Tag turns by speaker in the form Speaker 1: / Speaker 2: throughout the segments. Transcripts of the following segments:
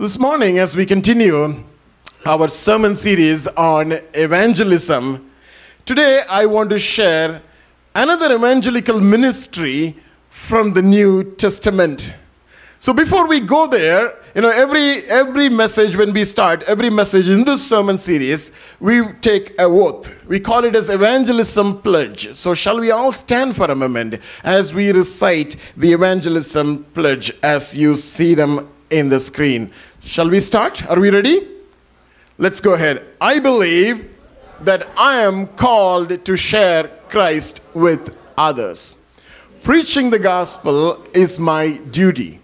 Speaker 1: So this morning, as we continue our sermon series on evangelism, today I want to share another evangelical ministry from the New Testament. So before we go there, you know, every every message when we start, every message in this sermon series, we take a oath. We call it as evangelism pledge. So shall we all stand for a moment as we recite the evangelism pledge as you see them in the screen. Shall we start? Are we ready? Let's go ahead. I believe that I am called to share Christ with others. Preaching the gospel is my duty.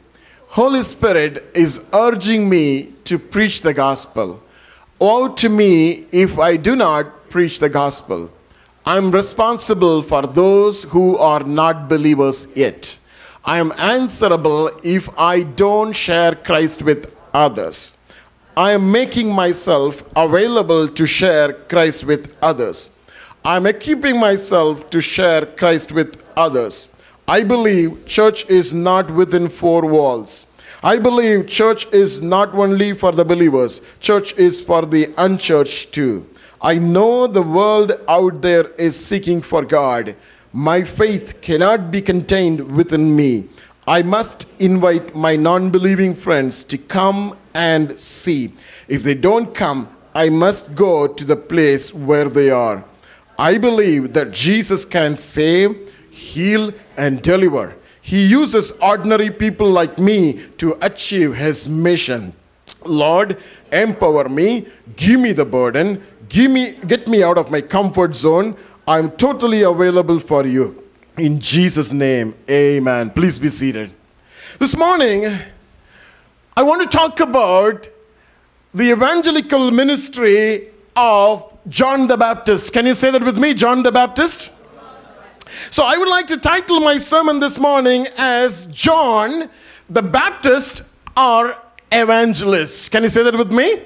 Speaker 1: Holy Spirit is urging me to preach the gospel. Woe to me if I do not preach the gospel. I'm responsible for those who are not believers yet. I am answerable if I don't share Christ with others. I am making myself available to share Christ with others. I'm equipping myself to share Christ with others. I believe church is not within four walls. I believe church is not only for the believers, church is for the unchurched too. I know the world out there is seeking for God. My faith cannot be contained within me. I must invite my non believing friends to come and see. If they don't come, I must go to the place where they are. I believe that Jesus can save, heal, and deliver. He uses ordinary people like me to achieve his mission. Lord, empower me, give me the burden, give me get me out of my comfort zone. I'm totally available for you. In Jesus name. Amen. Please be seated. This morning I want to talk about the evangelical ministry of John the Baptist. Can you say that with me? John the Baptist? So I would like to title my sermon this morning as John the Baptist or Evangelist. Can you say that with me?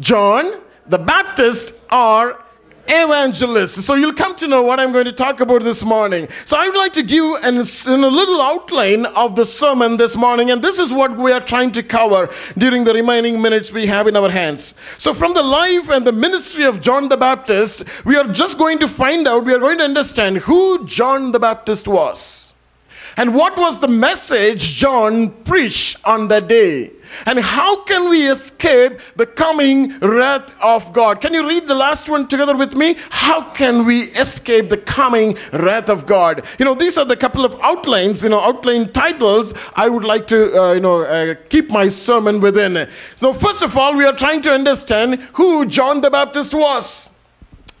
Speaker 1: John the Baptist or evangelist. So you'll come to know what I'm going to talk about this morning. So I would like to give an, an, a little outline of the sermon this morning, and this is what we are trying to cover during the remaining minutes we have in our hands. So from the life and the ministry of John the Baptist, we are just going to find out, we are going to understand who John the Baptist was. And what was the message John preached on that day? And how can we escape the coming wrath of God? Can you read the last one together with me? How can we escape the coming wrath of God? You know, these are the couple of outlines, you know, outline titles I would like to, uh, you know, uh, keep my sermon within. So, first of all, we are trying to understand who John the Baptist was.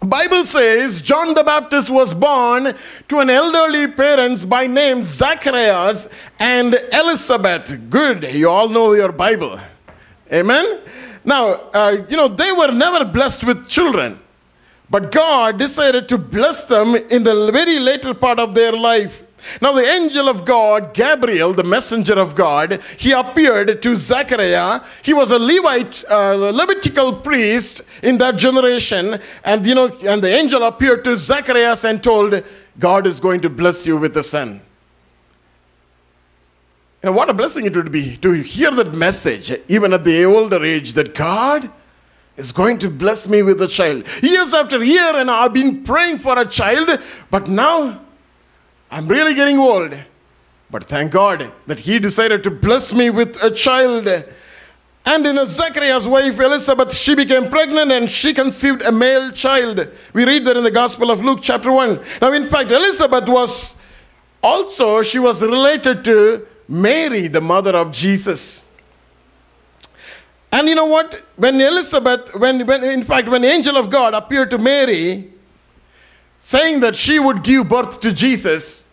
Speaker 1: Bible says John the Baptist was born to an elderly parents by name Zacharias and Elizabeth. Good, you all know your Bible. Amen. Now, uh, you know, they were never blessed with children, but God decided to bless them in the very later part of their life. Now, the angel of God, Gabriel, the messenger of God, he appeared to Zechariah. He was a Levite, uh, Levitical priest in that generation. And, you know, and the angel appeared to Zacharias and told, God is going to bless you with a son. And what a blessing it would be to hear that message, even at the older age, that God is going to bless me with a child. Years after year, and I've been praying for a child, but now I'm really getting old. But thank God that He decided to bless me with a child. And in Zechariah's wife Elizabeth, she became pregnant and she conceived a male child. We read that in the Gospel of Luke, chapter 1. Now, in fact, Elizabeth was also, she was related to Mary, the mother of Jesus. And you know what? When Elizabeth, when, when in fact, when the angel of God appeared to Mary, saying that she would give birth to Jesus,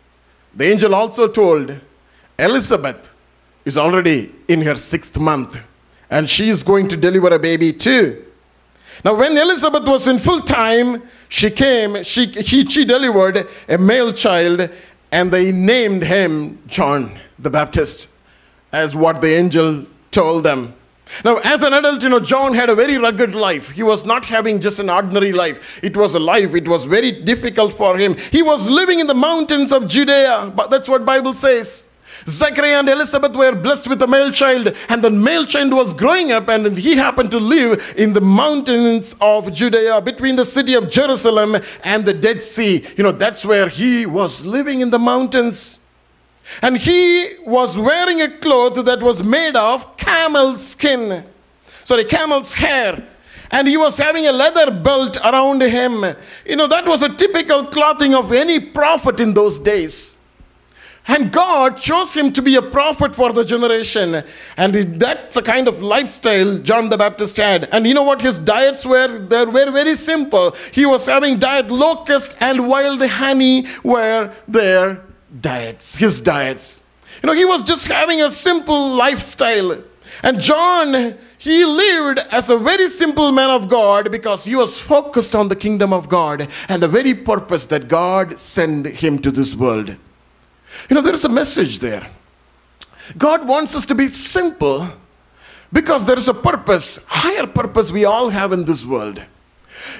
Speaker 1: the angel also told Elizabeth is already in her sixth month and she is going to deliver a baby too. Now, when Elizabeth was in full time, she came, she, he, she delivered a male child, and they named him John the Baptist, as what the angel told them. Now, as an adult, you know, John had a very rugged life. He was not having just an ordinary life. It was a life, it was very difficult for him. He was living in the mountains of Judea, but that's what Bible says. Zechariah and Elizabeth were blessed with a male child, and the male child was growing up, and he happened to live in the mountains of Judea between the city of Jerusalem and the Dead Sea. You know, that's where he was living in the mountains. And he was wearing a cloth that was made of camel skin. Sorry, camel's hair. And he was having a leather belt around him. You know, that was a typical clothing of any prophet in those days. And God chose him to be a prophet for the generation. And that's the kind of lifestyle John the Baptist had. And you know what his diets were? They were very simple. He was having diet locust and wild honey were their diets, his diets. You know, he was just having a simple lifestyle. And John, he lived as a very simple man of God because he was focused on the kingdom of God and the very purpose that God sent him to this world. You know, there is a message there. God wants us to be simple because there is a purpose, higher purpose we all have in this world.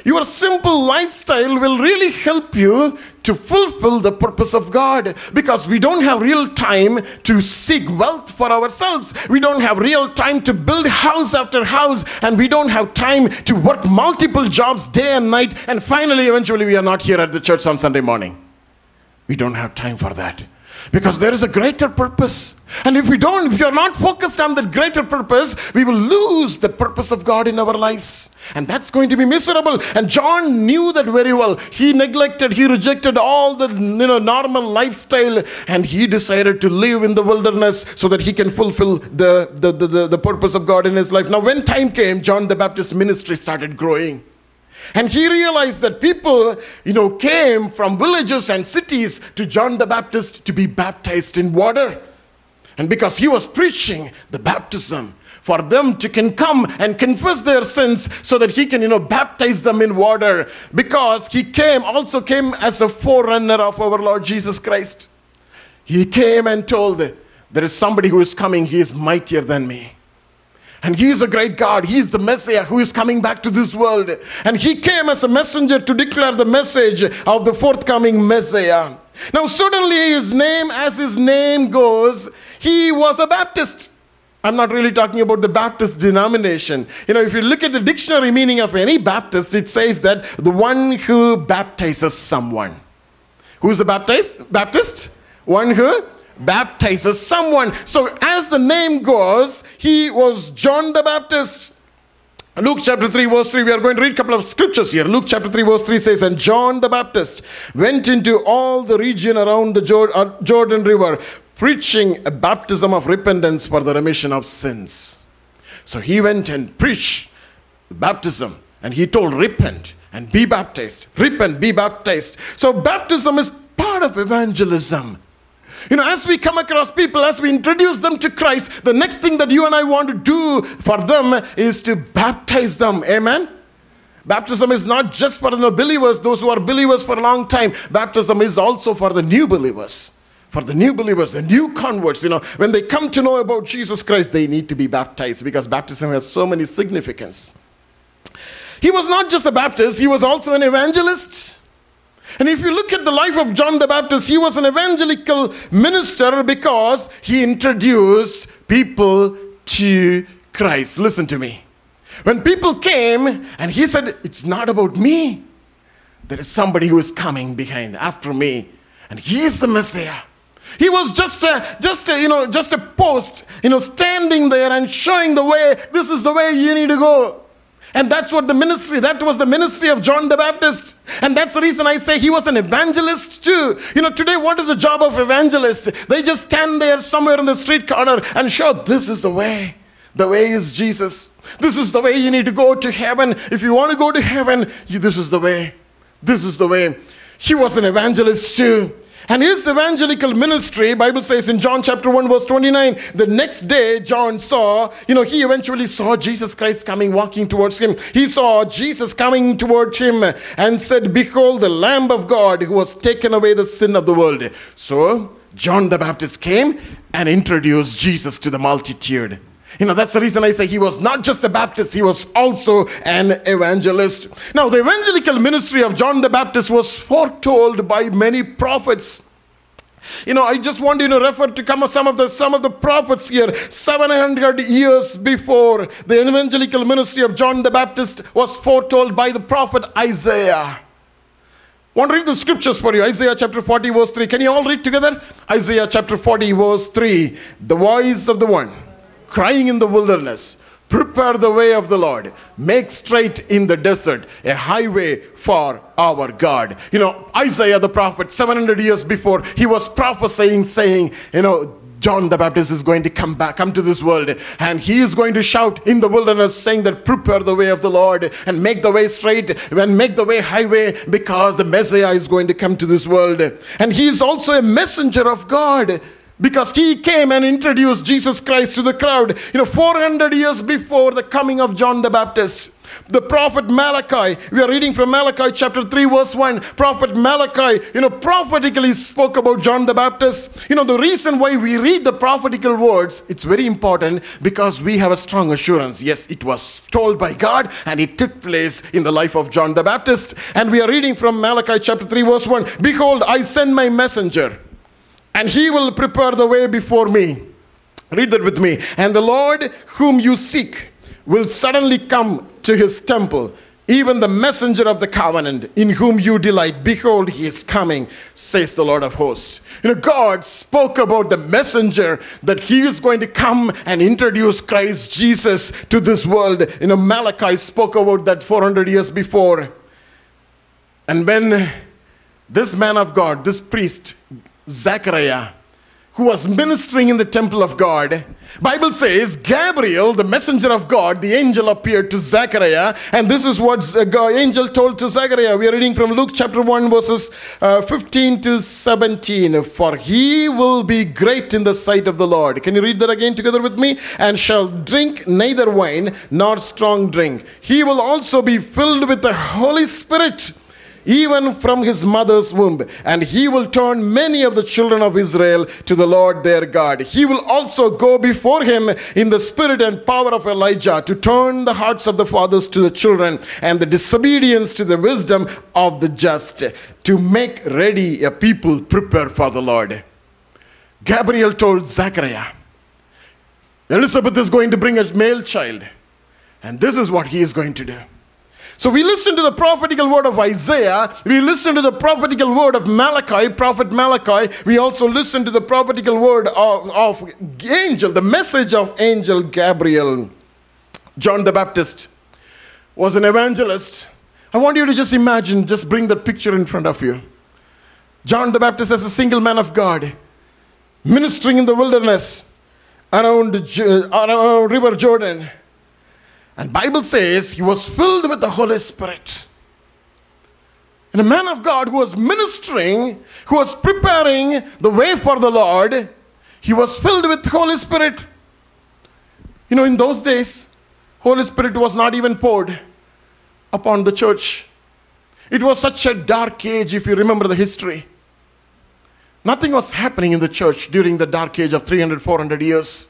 Speaker 1: Your simple lifestyle will really help you to fulfill the purpose of God because we don't have real time to seek wealth for ourselves. We don't have real time to build house after house, and we don't have time to work multiple jobs day and night. And finally, eventually, we are not here at the church on Sunday morning. We don't have time for that because there is a greater purpose. And if we don't, if you're not focused on that greater purpose, we will lose the purpose of God in our lives. And that's going to be miserable. And John knew that very well. He neglected, he rejected all the you know, normal lifestyle, and he decided to live in the wilderness so that he can fulfill the, the, the, the, the purpose of God in his life. Now, when time came, John the Baptist ministry started growing. And he realized that people, you know, came from villages and cities to John the Baptist to be baptized in water. And because he was preaching the baptism, for them to can come and confess their sins so that he can you know baptize them in water. Because he came also came as a forerunner of our lord jesus christ. He came and told there is somebody who is coming. He is mightier than me and he is a great God. He is the Messiah who is coming back to this world. And he came as a messenger to declare the message of the forthcoming Messiah. Now, suddenly, his name, as his name goes, he was a Baptist. I'm not really talking about the Baptist denomination. You know, if you look at the dictionary meaning of any Baptist, it says that the one who baptizes someone. Who's the Baptist? Baptist? One who baptizes someone. So, as the name goes, he was John the Baptist. Luke chapter 3, verse 3, we are going to read a couple of scriptures here. Luke chapter 3, verse 3 says, And John the Baptist went into all the region around the uh, Jordan River, preaching a baptism of repentance for the remission of sins. So he went and preached baptism, and he told, Repent and be baptized. Repent, be baptized. So baptism is part of evangelism. You know, as we come across people, as we introduce them to Christ, the next thing that you and I want to do for them is to baptize them. Amen? Baptism is not just for the believers, those who are believers for a long time. Baptism is also for the new believers. For the new believers, the new converts, you know, when they come to know about Jesus Christ, they need to be baptized because baptism has so many significance. He was not just a Baptist, he was also an evangelist. And if you look at the life of John the Baptist, he was an evangelical minister because he introduced people to Christ. Listen to me. When people came and he said, It's not about me, there is somebody who is coming behind after me, and he is the Messiah. He was just a, just a, you know, just a post, you know, standing there and showing the way. This is the way you need to go. And that's what the ministry, that was the ministry of John the Baptist. And that's the reason I say he was an evangelist too. You know, today, what is the job of evangelist? They just stand there somewhere in the street corner and show this is the way. The way is Jesus. This is the way you need to go to heaven. If you want to go to heaven, you, this is the way. This is the way. He was an evangelist too. And his evangelical ministry, Bible says in John chapter 1 verse 29, the next day John saw, you know, he eventually saw Jesus Christ coming walking towards him. He saw Jesus coming towards him and said, "Behold the lamb of God who has taken away the sin of the world." So, John the Baptist came and introduced Jesus to the multitude. You know, that's the reason I say he was not just a Baptist, he was also an evangelist. Now, the evangelical ministry of John the Baptist was foretold by many prophets. You know, I just want you to refer to come some of the some of the prophets here. 700 years before the evangelical ministry of John the Baptist was foretold by the prophet Isaiah. Want to read the scriptures for you? Isaiah chapter 40, verse 3. Can you all read together? Isaiah chapter 40, verse 3. The voice of the one crying in the wilderness, prepare the way of the Lord, make straight in the desert a highway for our God. You know, Isaiah the prophet, 700 years before, he was prophesying, saying, you know, John the Baptist is going to come back, come to this world, and he is going to shout in the wilderness, saying that prepare the way of the Lord and make the way straight and make the way highway because the Messiah is going to come to this world. And he is also a messenger of God because he came and introduced Jesus Christ to the crowd, you know, 400 years before the coming of John the Baptist. The prophet Malachi, we are reading from Malachi chapter 3, verse 1. Prophet Malachi, you know, prophetically spoke about John the Baptist. You know, the reason why we read the prophetical words, it's very important because we have a strong assurance. Yes, it was told by God and it took place in the life of John the Baptist. And we are reading from Malachi chapter 3, verse 1. Behold, I send my messenger, and he will prepare the way before me. Read that with me. And the Lord whom you seek will suddenly come to his temple, even the messenger of the covenant in whom you delight. Behold, he is coming, says the Lord of hosts. You know, God spoke about the messenger that he is going to come and introduce Christ Jesus to this world. You know, Malachi spoke about that 400 years before. And when this man of God, this priest, Zechariah, who was ministering in the temple of God. Bible says Gabriel, the messenger of God, the angel appeared to Zechariah, and this is what the angel told to Zechariah. We are reading from Luke chapter 1 verses uh, 15 to 17. For he will be great in the sight of the Lord. Can you read that again together with me? And shall drink neither wine nor strong drink. He will also be filled with the Holy Spirit even from his mother's womb. And he will turn many of the children of Israel to the Lord their God. He will also go before him in the spirit and power of Elijah to turn the hearts of the fathers to the children and the disobedience to the wisdom of the just, to make ready a people prepared for the Lord. Gabriel told Zechariah, Elizabeth is going to bring a male child, and this is what he is going to do. So we listen to the prophetical word of Isaiah, we listen to the prophetical word of Malachi, prophet Malachi, we also listen to the prophetical word of, of angel, the message of angel Gabriel. John the Baptist was an evangelist. I want you to just imagine, just bring that picture in front of you. John the Baptist as a single man of God, ministering in the wilderness around, uh, around River Jordan and Bible says he was filled with the Holy Spirit. And a man of God who was ministering, who was preparing the way for the Lord, he was filled with the Holy Spirit. You know, in those days, Holy Spirit was not even poured upon the church. It was such a dark age, if you remember the history. Nothing was happening in the church during the dark age of 300, 400 years.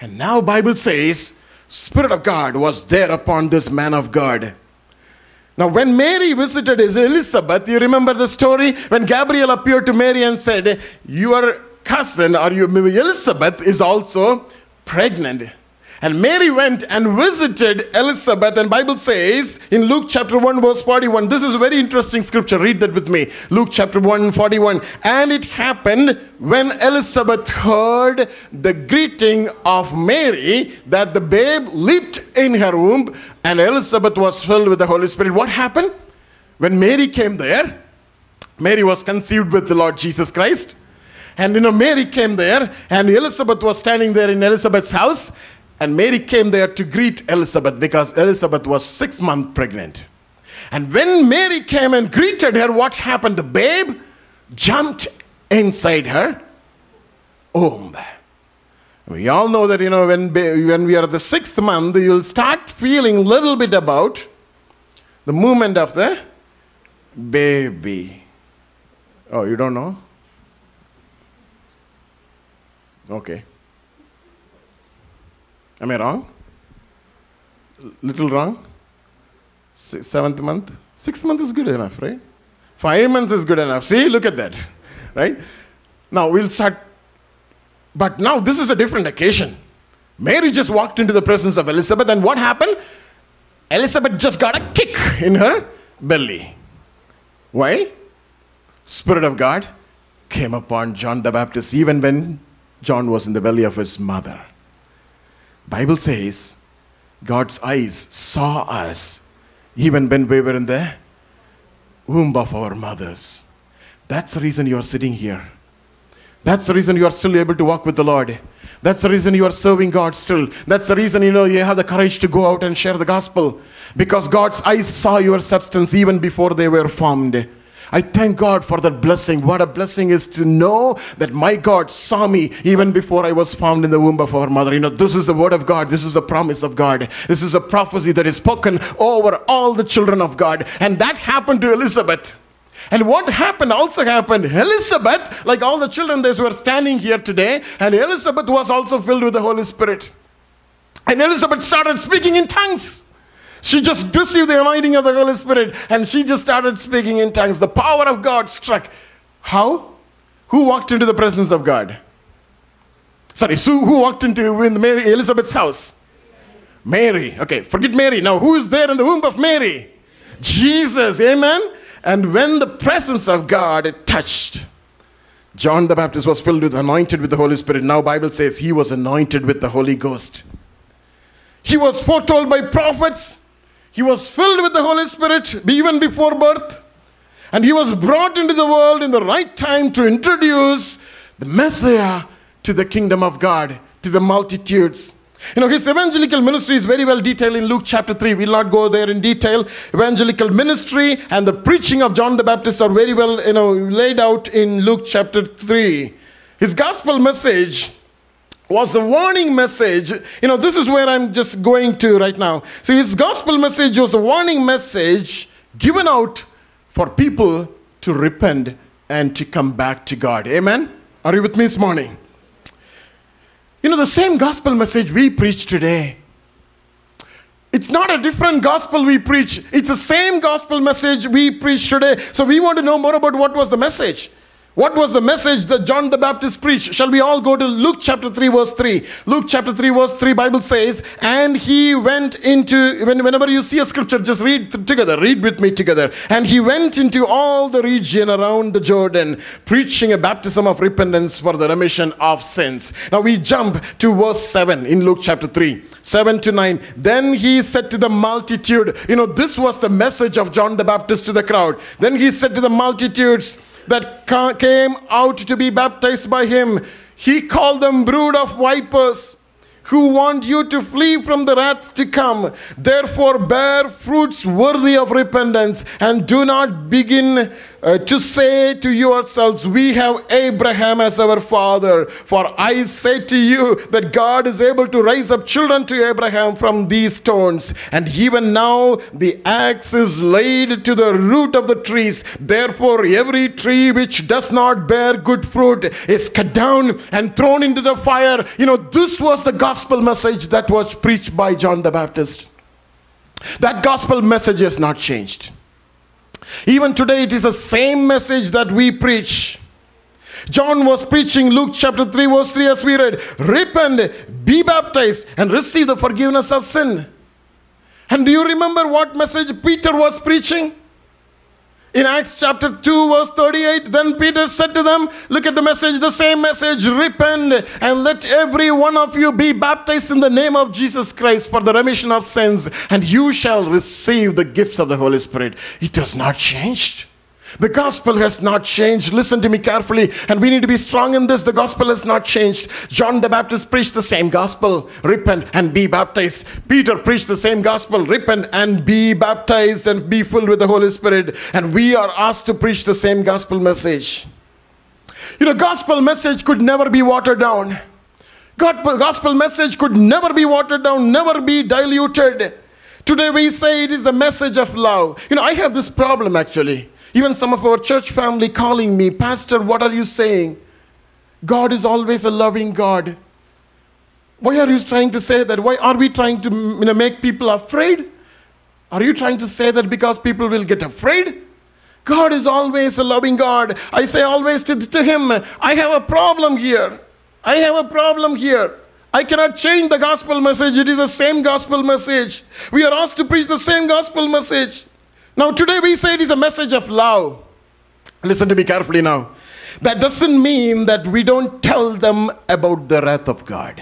Speaker 1: And now Bible says Spirit of God was there upon this man of God. Now, when Mary visited Elizabeth, you remember the story? When Gabriel appeared to Mary and said, Your cousin, or your Elizabeth, is also pregnant. And Mary went and visited Elizabeth, and Bible says in Luke chapter 1, verse 41. This is a very interesting scripture. Read that with me. Luke chapter 1, 41. And it happened when Elizabeth heard the greeting of Mary that the babe leaped in her womb, and Elizabeth was filled with the Holy Spirit. What happened? When Mary came there, Mary was conceived with the Lord Jesus Christ. And you know, Mary came there, and Elizabeth was standing there in Elizabeth's house, and Mary came there to greet Elizabeth because Elizabeth was six months pregnant. And when Mary came and greeted her, what happened? The babe jumped inside her womb. We all know that, you know, when, when we are the sixth month, you'll start feeling a little bit about the movement of the baby. Oh, you don't know? Okay. Am I wrong? Little wrong? Seventh month? Sixth month is good enough, right? Five months is good enough. See, look at that, right? Now we'll start. But now this is a different occasion. Mary just walked into the presence of Elizabeth, and what happened? Elizabeth just got a kick in her belly. Why? Spirit of God came upon John the Baptist even when John was in the belly of his mother. Bible says God's eyes saw us even when we were in the womb of our mothers. That's the reason you are sitting here. That's the reason you are still able to walk with the Lord. That's the reason you are serving God still. That's the reason you know you have the courage to go out and share the gospel. Because God's eyes saw your substance even before they were formed. I thank God for that blessing. What a blessing is to know that my God saw me even before I was found in the womb of our mother. You know, this is the word of God. This is a promise of God. This is a prophecy that is spoken over all the children of God. And that happened to Elizabeth. And what happened also happened. Elizabeth, like all the children that were standing here today, and Elizabeth was also filled with the Holy Spirit. And Elizabeth started speaking in tongues. She just received the anointing of the Holy Spirit and she just started speaking in tongues. The power of God struck. How? Who walked into the presence of God? Sorry, so who walked into in Mary Elizabeth's house? Mary. Okay, forget Mary. Now, who is there in the womb of Mary? Jesus. Amen. And when the presence of God touched, John the Baptist was filled with anointed with the Holy Spirit. Now Bible says he was anointed with the Holy Ghost. He was foretold by prophets. He was filled with the Holy Spirit even before birth. And he was brought into the world in the right time to introduce the Messiah to the kingdom of God, to the multitudes. You know, his evangelical ministry is very well detailed in Luke chapter 3. We'll not go there in detail. Evangelical ministry and the preaching of John the Baptist are very well, you know, laid out in Luke chapter 3. His gospel message was a warning message. You know, this is where I'm just going to right now. See, his gospel message was a warning message given out for people to repent and to come back to God. Amen? Are you with me this morning? You know, the same gospel message we preach today. It's not a different gospel we preach. It's the same gospel message we preach today. So we want to know more about what was the message. What was the message that John the Baptist preached? Shall we all go to Luke chapter 3, verse 3? Luke chapter 3, verse 3, Bible says, And he went into, whenever you see a scripture, just read together, read with me together. And he went into all the region around the Jordan, preaching a baptism of repentance for the remission of sins. Now we jump to verse 7 in Luke chapter 3, 7 to 9. Then he said to the multitude, you know, this was the message of John the Baptist to the crowd. Then he said to the multitudes, that came out to be baptized by him. He called them brood of vipers who want you to flee from the wrath to come. Therefore, bear fruits worthy of repentance and do not begin uh, to say to yourselves, We have Abraham as our father. For I say to you that God is able to raise up children to Abraham from these stones. And even now the axe is laid to the root of the trees. Therefore, every tree which does not bear good fruit is cut down and thrown into the fire. You know, this was the gospel message that was preached by John the Baptist. That gospel message has not changed. Even today, it is the same message that we preach. John was preaching Luke chapter 3, verse 3, as we read Repent, be baptized, and receive the forgiveness of sin. And do you remember what message Peter was preaching? In Acts chapter 2, verse 38, then Peter said to them, Look at the message, the same message, repent and let every one of you be baptized in the name of Jesus Christ for the remission of sins, and you shall receive the gifts of the Holy Spirit. It has not changed. The gospel has not changed. Listen to me carefully, and we need to be strong in this. The gospel has not changed. John the Baptist preached the same gospel repent and be baptized. Peter preached the same gospel repent and be baptized and be filled with the Holy Spirit. And we are asked to preach the same gospel message. You know, gospel message could never be watered down. God, gospel message could never be watered down, never be diluted. Today we say it is the message of love. You know, I have this problem actually. Even some of our church family calling me, Pastor, what are you saying? God is always a loving God. Why are you trying to say that? Why are we trying to you know, make people afraid? Are you trying to say that because people will get afraid? God is always a loving God. I say always to, to Him, I have a problem here. I have a problem here. I cannot change the gospel message. It is the same gospel message. We are asked to preach the same gospel message. Now, today we say it is a message of love. Listen to me carefully now. That doesn't mean that we don't tell them about the wrath of God.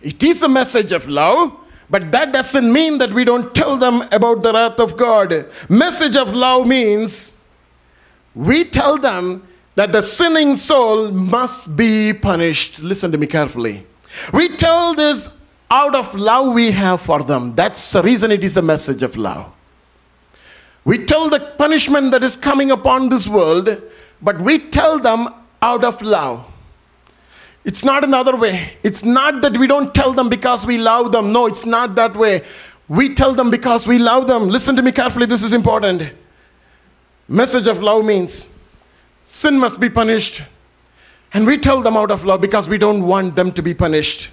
Speaker 1: It is a message of love, but that doesn't mean that we don't tell them about the wrath of God. Message of love means we tell them that the sinning soul must be punished. Listen to me carefully. We tell this out of love we have for them. That's the reason it is a message of love. We tell the punishment that is coming upon this world, but we tell them out of love. It's not another way. It's not that we don't tell them because we love them. No, it's not that way. We tell them because we love them. Listen to me carefully, this is important. Message of love means sin must be punished. And we tell them out of love because we don't want them to be punished.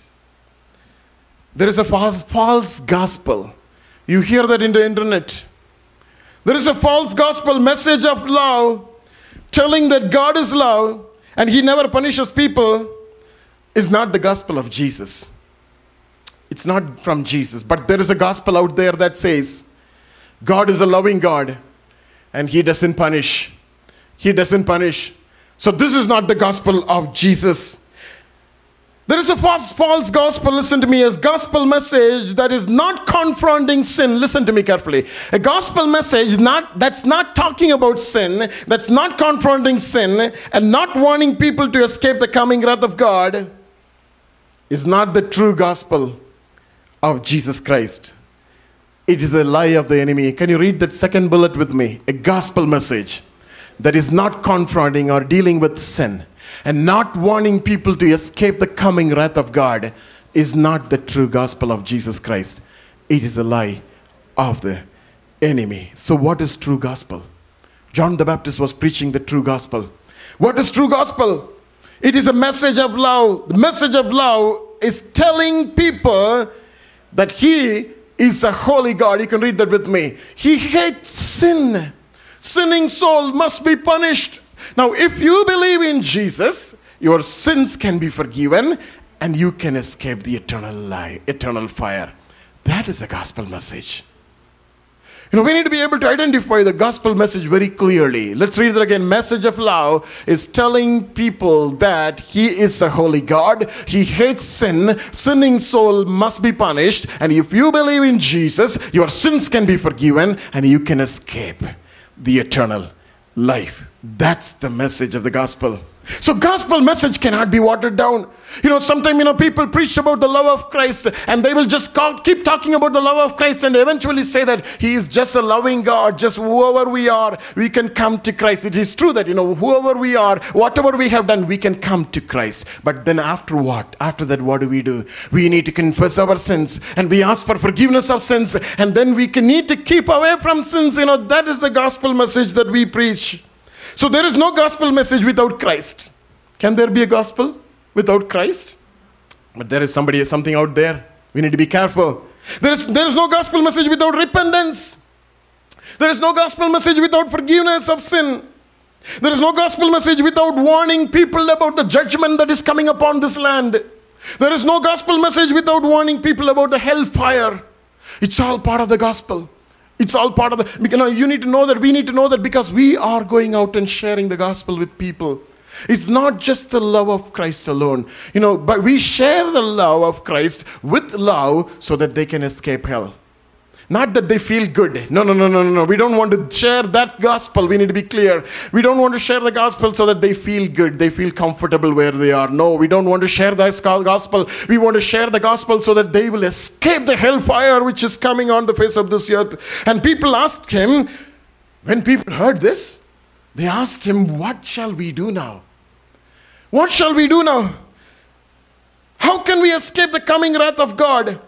Speaker 1: There is a false, false gospel. You hear that in the internet. There is a false gospel message of love telling that God is love and He never punishes people is not the gospel of Jesus. It's not from Jesus. But there is a gospel out there that says God is a loving God and He doesn't punish. He doesn't punish. So, this is not the gospel of Jesus. There is a false, false gospel, listen to me, as gospel message that is not confronting sin. Listen to me carefully. A gospel message not that's not talking about sin, that's not confronting sin, and not warning people to escape the coming wrath of God is not the true gospel of Jesus Christ. It is the lie of the enemy. Can you read that second bullet with me? A gospel message that is not confronting or dealing with sin and not wanting people to escape the coming wrath of God is not the true gospel of Jesus Christ. It is a lie of the enemy. So, what is true gospel? John the Baptist was preaching the true gospel. What is true gospel? It is a message of love. The message of love is telling people that He is a holy God. You can read that with me. He hates sin. Sinning soul must be punished. Now, if you believe in Jesus, your sins can be forgiven and you can escape the eternal life, eternal fire. That is the gospel message. You know, we need to be able to identify the gospel message very clearly. Let's read it again. Message of love is telling people that He is a holy God. He hates sin. Sinning soul must be punished. And if you believe in Jesus, your sins can be forgiven and you can escape the eternal life. That's the message of the gospel. So gospel message cannot be watered down. You know, sometimes you know people preach about the love of Christ and they will just keep talking about the love of Christ and eventually say that He is just a loving God. Just whoever we are, we can come to Christ. It is true that you know whoever we are, whatever we have done, we can come to Christ. But then after what? After that, what do we do? We need to confess our sins and we ask for forgiveness of sins, and then we can need to keep away from sins. You know that is the gospel message that we preach. So there is no gospel message without Christ. Can there be a gospel without Christ? But there is somebody, something out there. We need to be careful. There is, there is no gospel message without repentance. There is no gospel message without forgiveness of sin. There is no gospel message without warning people about the judgment that is coming upon this land. There is no gospel message without warning people about the hellfire. It's all part of the gospel. It's all part of the, you know, you need to know that, we need to know that because we are going out and sharing the gospel with people. It's not just the love of Christ alone, you know, but we share the love of Christ with love so that they can escape hell. Not that they feel good. No, no, no, no, no. We don't want to share that gospel. We need to be clear. We don't want to share the gospel so that they feel good. They feel comfortable where they are. No, we don't want to share that gospel. We want to share the gospel so that they will escape the hellfire which is coming on the face of this earth. And people asked him, when people heard this, they asked him, What shall we do now? What shall we do now? How can we escape the coming wrath of God?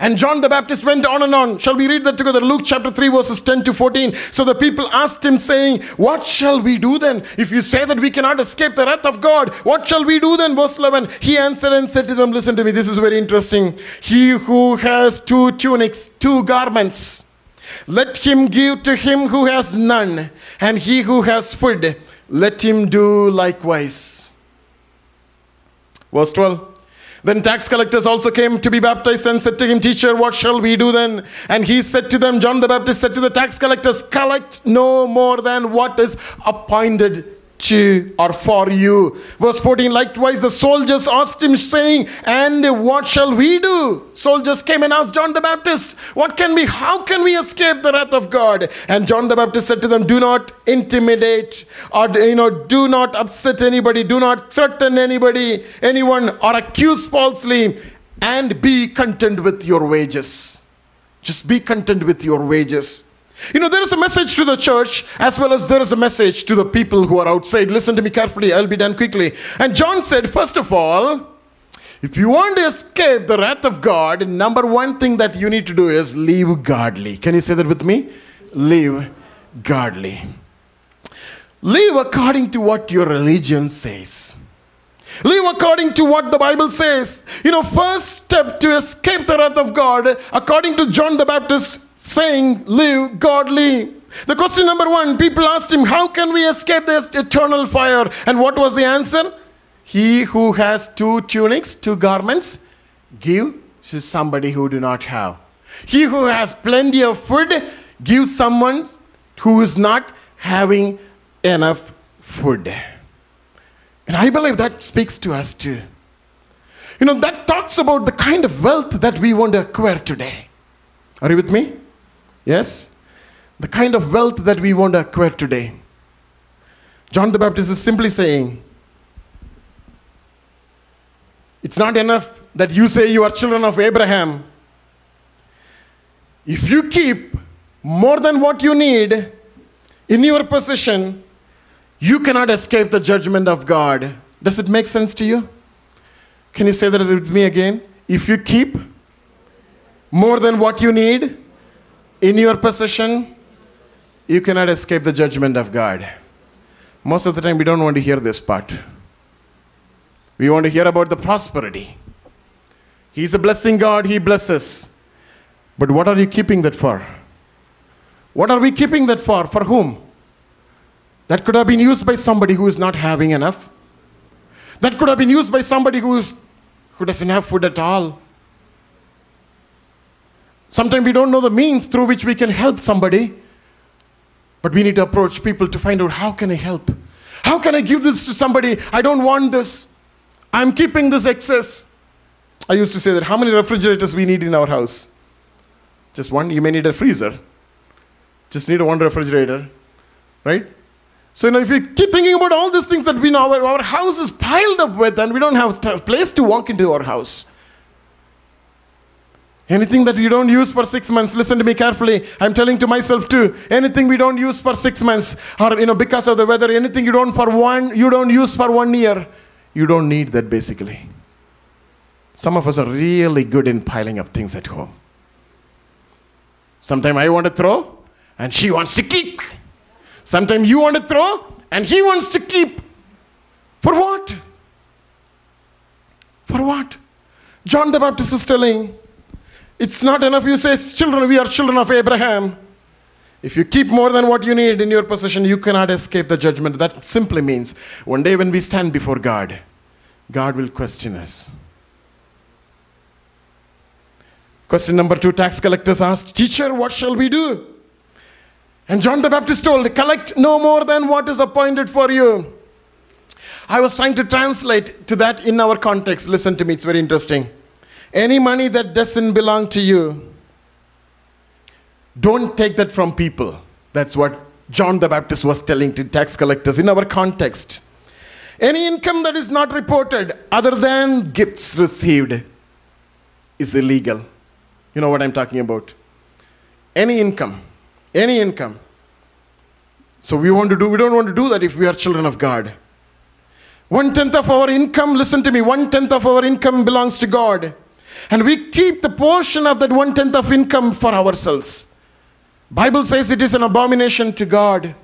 Speaker 1: And John the Baptist went on and on. Shall we read that together? Luke chapter 3, verses 10 to 14. So the people asked him, saying, What shall we do then? If you say that we cannot escape the wrath of God, what shall we do then? Verse 11. He answered and said to them, Listen to me, this is very interesting. He who has two tunics, two garments, Let him give to him who has none, and he who has food, let him do likewise. Verse 12. Then tax collectors also came to be baptized and said to him, Teacher, what shall we do then? And he said to them, John the Baptist said to the tax collectors, Collect no more than what is appointed to or for you. Verse 14 Likewise, the soldiers asked him, saying, And what shall we do? Soldiers came and asked John the Baptist, What can we, how can we escape the wrath of God? And John the Baptist said to them, Do not intimidate or, you know, do not upset anybody, do not threaten anybody, anyone, or accuse falsely, and be content with your wages. Just be content with your wages. You know, there is a message to the church as well as there is a message to the people who are outside. Listen to me carefully, I'll be done quickly. And John said, first of all, if you want to escape the wrath of God, number one thing that you need to do is live godly. Can you say that with me? Live godly. Live according to what your religion says. Live according to what the Bible says. You know, first step to escape the wrath of God, according to John the Baptist, saying, Live godly. The question number one people asked him, How can we escape this eternal fire? And what was the answer? He who has two tunics, two garments, give to somebody who do not have. He who has plenty of food, give someone who is not having enough food. And I believe that speaks to us too. You know, that talks about the kind of wealth that we want to acquire today. Are you with me? Yes? The kind of wealth that we want to acquire today. John the Baptist is simply saying, it's not enough that you say you are children of Abraham. If you keep more than what you need in your possession, you cannot escape the judgment of God. Does it make sense to you? Can you say that with me again? If you keep more than what you need in your possession, you cannot escape the judgment of God. Most of the time, we don't want to hear this part. We want to hear about the prosperity. He's a blessing God, He blesses. But what are you keeping that for? What are we keeping that for? For whom? That could have been used by somebody who is not having enough. That could have been used by somebody who, is, who doesn't have food at all. Sometimes we don't know the means through which we can help somebody, but we need to approach people to find out how can I help? How can I give this to somebody? I don't want this. I'm keeping this excess. I used to say that how many refrigerators we need in our house? Just one. You may need a freezer. Just need one refrigerator, right? So, you know, if you keep thinking about all these things that we know, our, house is piled up with, and we don't have a place to walk into our house. Anything that you don't use for six months, listen to me carefully. I'm telling to myself too. Anything we don't use for six months, or you know, because of the weather, anything you don't for one, you don't use for one year, you don't need that basically. Some of us are really good in piling up things at home. Sometimes I want to throw, and she wants to keep. Sometimes you want to throw and he wants to keep. For what? For what? John the Baptist is telling, it's not enough you say, children, we are children of Abraham. If you keep more than what you need in your possession, you cannot escape the judgment. That simply means one day when we stand before God, God will question us. Question number two tax collectors asked, Teacher, what shall we do? And John the Baptist told, Collect no more than what is appointed for you. I was trying to translate to that in our context. Listen to me, it's very interesting. Any money that doesn't belong to you, don't take that from people. That's what John the Baptist was telling to tax collectors in our context. Any income that is not reported other than gifts received is illegal. You know what I'm talking about? Any income any income. So we want to do, we don't want to do that if we are children of God. One tenth of our income, listen to me, one tenth of our income belongs to God. And we keep the portion of that one tenth of income for ourselves. Bible says it is an abomination to God.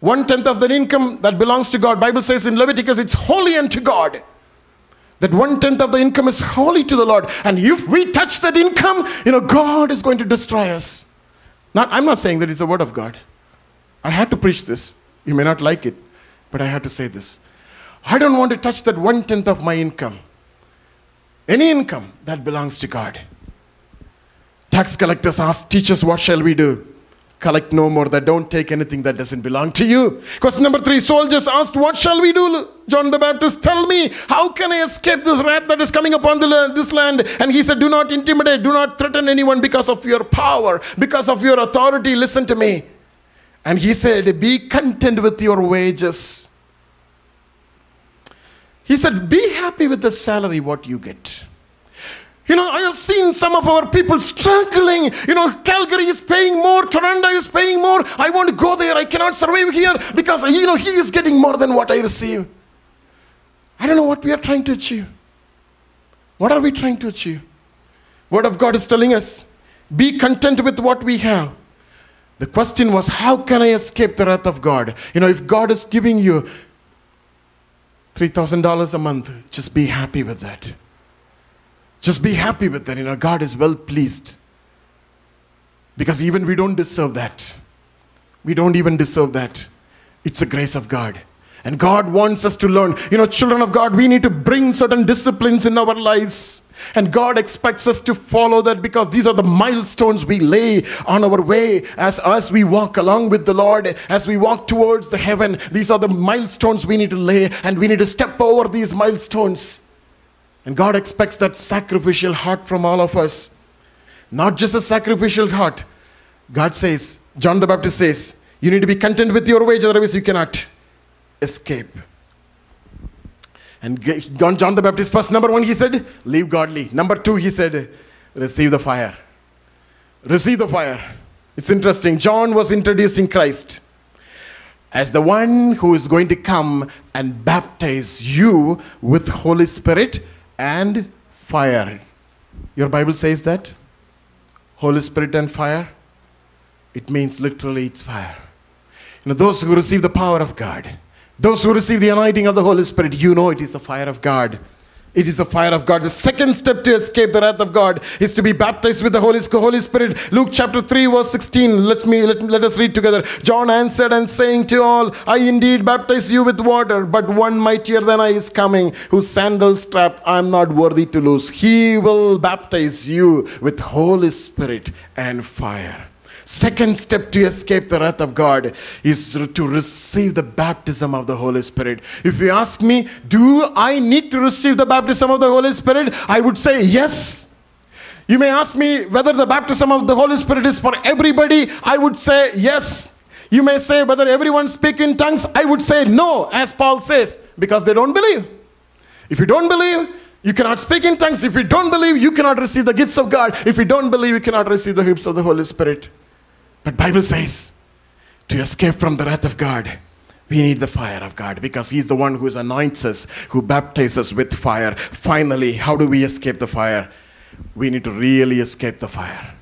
Speaker 1: One tenth of that income that belongs to God. Bible says in Leviticus it's holy unto God. That one tenth of the income is holy to the Lord. And if we touch that income, you know, God is going to destroy us. Not, I'm not saying that it's the word of God. I had to preach this. You may not like it, but I had to say this. I don't want to touch that one tenth of my income. Any income that belongs to God. Tax collectors ask, Teach us, what shall we do? Collect no more, that don't take anything that doesn't belong to you. Question number three soldiers asked, What shall we do? John the Baptist, tell me, how can I escape this wrath that is coming upon the, this land? And he said, Do not intimidate, do not threaten anyone because of your power, because of your authority. Listen to me. And he said, Be content with your wages. He said, Be happy with the salary what you get. You know, I have seen some of our people struggling. You know, Calgary is paying more, Toronto is paying more. I want to go there. I cannot survive here because, you know, he is getting more than what I receive. I don't know what we are trying to achieve. What are we trying to achieve? Word of God is telling us be content with what we have. The question was, how can I escape the wrath of God? You know, if God is giving you $3,000 a month, just be happy with that. Just be happy with that. You know, God is well pleased. Because even we don't deserve that. We don't even deserve that. It's a grace of God. And God wants us to learn. You know, children of God, we need to bring certain disciplines in our lives. And God expects us to follow that because these are the milestones we lay on our way as, as we walk along with the Lord, as we walk towards the heaven. These are the milestones we need to lay, and we need to step over these milestones. And God expects that sacrificial heart from all of us. Not just a sacrificial heart. God says, John the Baptist says, you need to be content with your wage, otherwise you cannot escape. And John, the Baptist, first number one, he said, live godly. Number two, he said, receive the fire. Receive the fire. It's interesting. John was introducing Christ as the one who is going to come and baptize you with Holy Spirit and fire. Your Bible says that? Holy Spirit and fire? It means literally it's fire. You know, those who receive the power of God, those who receive the anointing of the Holy Spirit, you know it is the fire of God. It is the fire of God. The second step to escape the wrath of God is to be baptized with the Holy, Holy Spirit. Luke chapter 3, verse 16. Let me let, let us read together. John answered and saying to all, I indeed baptize you with water, but one mightier than I is coming, whose sandal strap I am not worthy to loose. He will baptize you with Holy Spirit and fire. Second step to escape the wrath of God is to receive the baptism of the Holy Spirit. If you ask me, do I need to receive the baptism of the Holy Spirit? I would say yes. You may ask me whether the baptism of the Holy Spirit is for everybody. I would say yes. You may say whether everyone speak in tongues. I would say no, as Paul says, because they don't believe. If you don't believe, you cannot speak in tongues. If you don't believe, you cannot receive the gifts of God. If you don't believe, you cannot receive the gifts of the Holy Spirit. But Bible says to escape from the wrath of God, we need the fire of God because He's the one who anoints us, who baptizes us with fire. Finally, how do we escape the fire? We need to really escape the fire.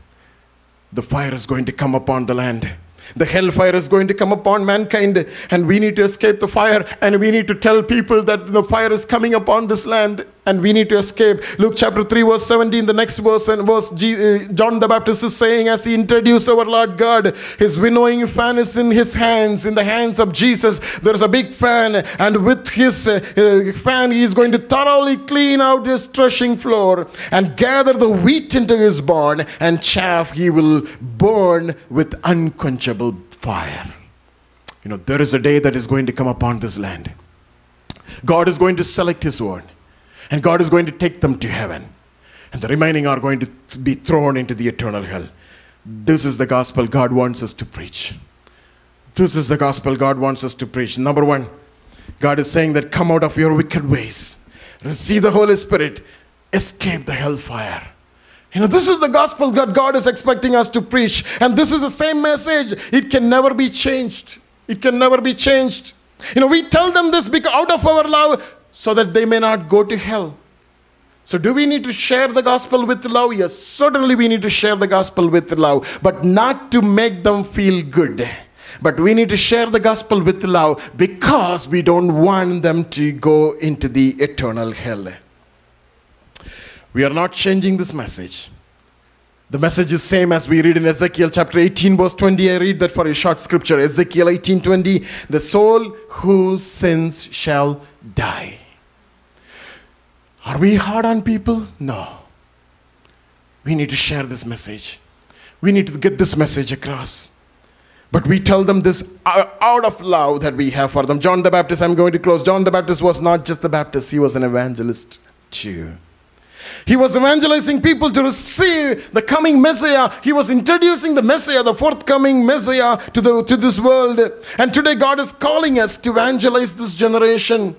Speaker 1: The fire is going to come upon the land. The hellfire is going to come upon mankind, and we need to escape the fire, and we need to tell people that the fire is coming upon this land and we need to escape. Luke chapter 3, verse 17, the next verse, and verse uh, John the Baptist is saying, as he introduced our Lord God, his winnowing fan is in his hands, in the hands of Jesus. There's a big fan, and with his uh, uh, fan, he is going to thoroughly clean out his threshing floor and gather the wheat into his barn, and chaff he will burn with unquenchable fire. You know, there is a day that is going to come upon this land. God is going to select his word and God is going to take them to heaven. And the remaining are going to be thrown into the eternal hell. This is the gospel God wants us to preach. This is the gospel God wants us to preach. Number one, God is saying that come out of your wicked ways, receive the Holy Spirit, escape the hellfire. You know, this is the gospel that God is expecting us to preach. And this is the same message. It can never be changed. It can never be changed. You know, we tell them this because out of our love, so that they may not go to hell. So, do we need to share the gospel with love? Yes, certainly we need to share the gospel with love, but not to make them feel good. But we need to share the gospel with love because we don't want them to go into the eternal hell. We are not changing this message. The message is same as we read in Ezekiel chapter 18 verse 20. I read that for a short scripture. Ezekiel 18:20, the soul whose sins shall die. Are we hard on people? No. We need to share this message. We need to get this message across. But we tell them this out of love that we have for them. John the Baptist, I'm going to close. John the Baptist was not just the Baptist, he was an evangelist too. He was evangelizing people to receive the coming Messiah. He was introducing the Messiah, the forthcoming Messiah, to, the, to this world. And today, God is calling us to evangelize this generation.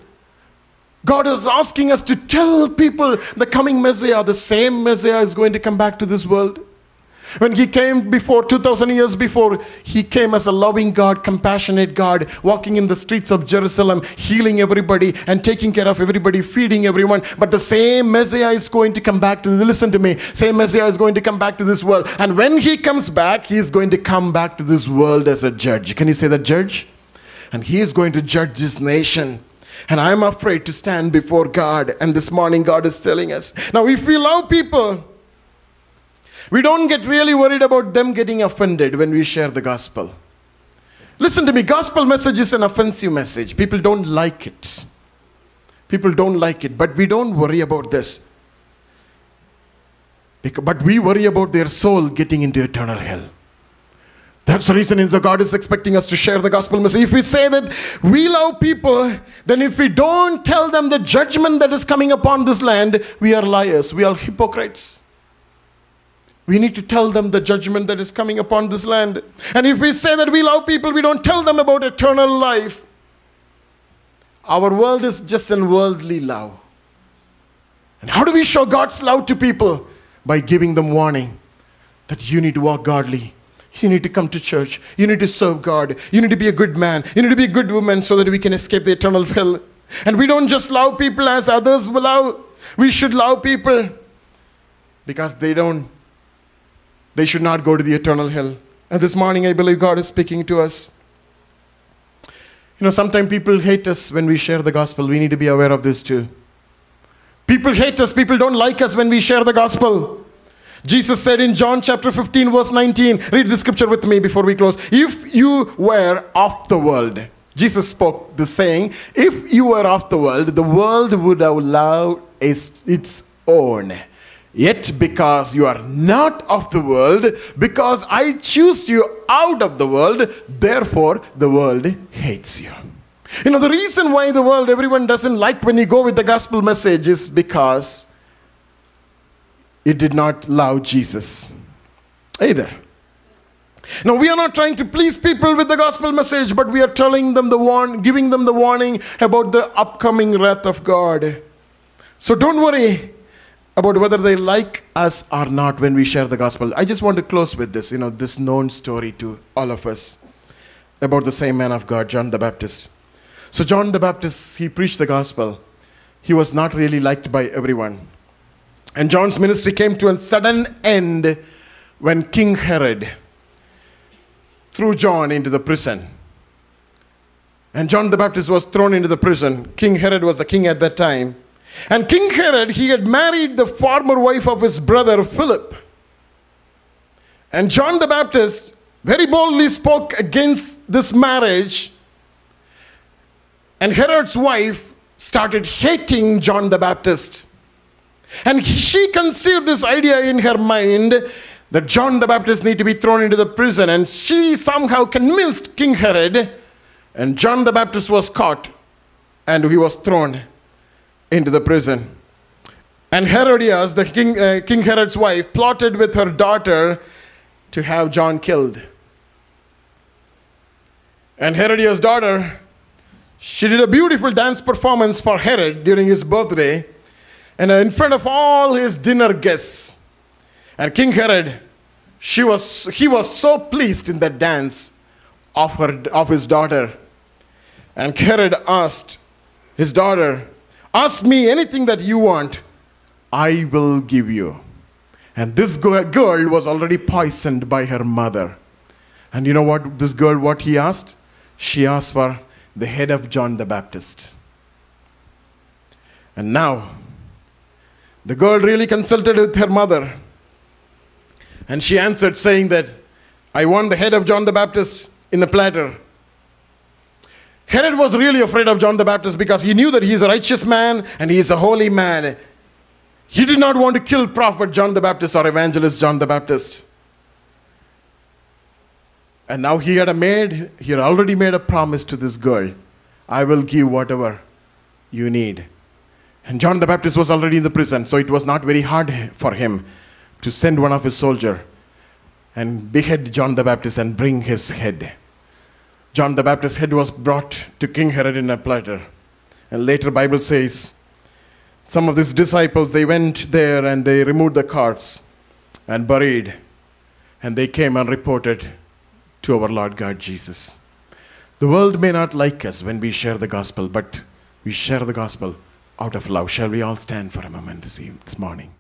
Speaker 1: God is asking us to tell people the coming Messiah, the same Messiah is going to come back to this world. When he came before 2000 years before, he came as a loving God, compassionate God, walking in the streets of Jerusalem, healing everybody and taking care of everybody, feeding everyone. But the same Messiah is going to come back to listen to me. Same Messiah is going to come back to this world. And when he comes back, he is going to come back to this world as a judge. Can you say that judge? And he is going to judge this nation. And I'm afraid to stand before God. And this morning, God is telling us. Now, if we love people, we don't get really worried about them getting offended when we share the gospel. Listen to me, gospel message is an offensive message. People don't like it. People don't like it, but we don't worry about this. But we worry about their soul getting into eternal hell. That's the reason is that God is expecting us to share the gospel message. If we say that we love people, then if we don't tell them the judgment that is coming upon this land, we are liars, we are hypocrites. We need to tell them the judgment that is coming upon this land. And if we say that we love people, we don't tell them about eternal life. Our world is just an worldly love. And how do we show God's love to people? By giving them warning that you need to walk godly. You need to come to church. You need to serve God. You need to be a good man. You need to be a good woman so that we can escape the eternal hell. And we don't just love people as others will love. We should love people because they don't they should not go to the eternal hell. And this morning, I believe God is speaking to us. You know, sometimes people hate us when we share the gospel. We need to be aware of this too. People hate us, people don't like us when we share the gospel. Jesus said in John chapter 15, verse 19, read the scripture with me before we close. If you were of the world, Jesus spoke the saying, if you were of the world, the world would have loved its own. Yet, because you are not of the world, because I choose you out of the world, therefore the world hates you. You know, the reason why the world, everyone doesn't like when you go with the gospel message is because it did not love Jesus either. Now, we are not trying to please people with the gospel message, but we are telling them the warn, giving them the warning about the upcoming wrath of God. So don't worry about whether they like us or not when we share the gospel. I just want to close with this, you know, this known story to all of us about the same man of God, John the Baptist. So, John the Baptist, he preached the gospel. He was not really liked by everyone. And John's ministry came to a sudden end when King Herod threw John into the prison. And John the Baptist was thrown into the prison. King Herod was the king at that time. And King Herod, he had married the former wife of his brother Philip. And John the Baptist very boldly spoke against this marriage. And Herod's wife started hating John the Baptist. And she conceived this idea in her mind that John the Baptist need to be thrown into the prison. And she somehow convinced King Herod, and John the Baptist was caught and he was thrown into the prison. And Herodias, the king, uh, king Herod's wife, plotted with her daughter to have John killed. And Herodias' daughter, she did a beautiful dance performance for Herod during his birthday and in front of all his dinner guests. And King Herod, she was, he was so pleased in that dance of, her, of his daughter. And Herod asked his daughter, Ask me anything that you want, I will give you. And this girl was already poisoned by her mother. And you know what this girl, what he asked? She asked for the head of John the Baptist. And now, the girl really consulted with her mother. And she answered, saying that, I want the head of John the Baptist in the platter. Herod was really afraid of John the Baptist because he knew that he is a righteous man and he is a holy man. He did not want to kill prophet John the Baptist or evangelist John the Baptist. And now he had made, he had already made a promise to this girl. I will give whatever you need. And John the Baptist was already in the prison, so it was not very hard for him to send one of his soldier and behead John the Baptist and bring his head. John the Baptist's head was brought to King Herod in a platter. And later Bible says some of these disciples they went there and they removed the corpse and buried and they came and reported to our Lord God Jesus. The world may not like us when we share the gospel, but we share the gospel out of love. Shall we all stand for a moment this, evening, this morning?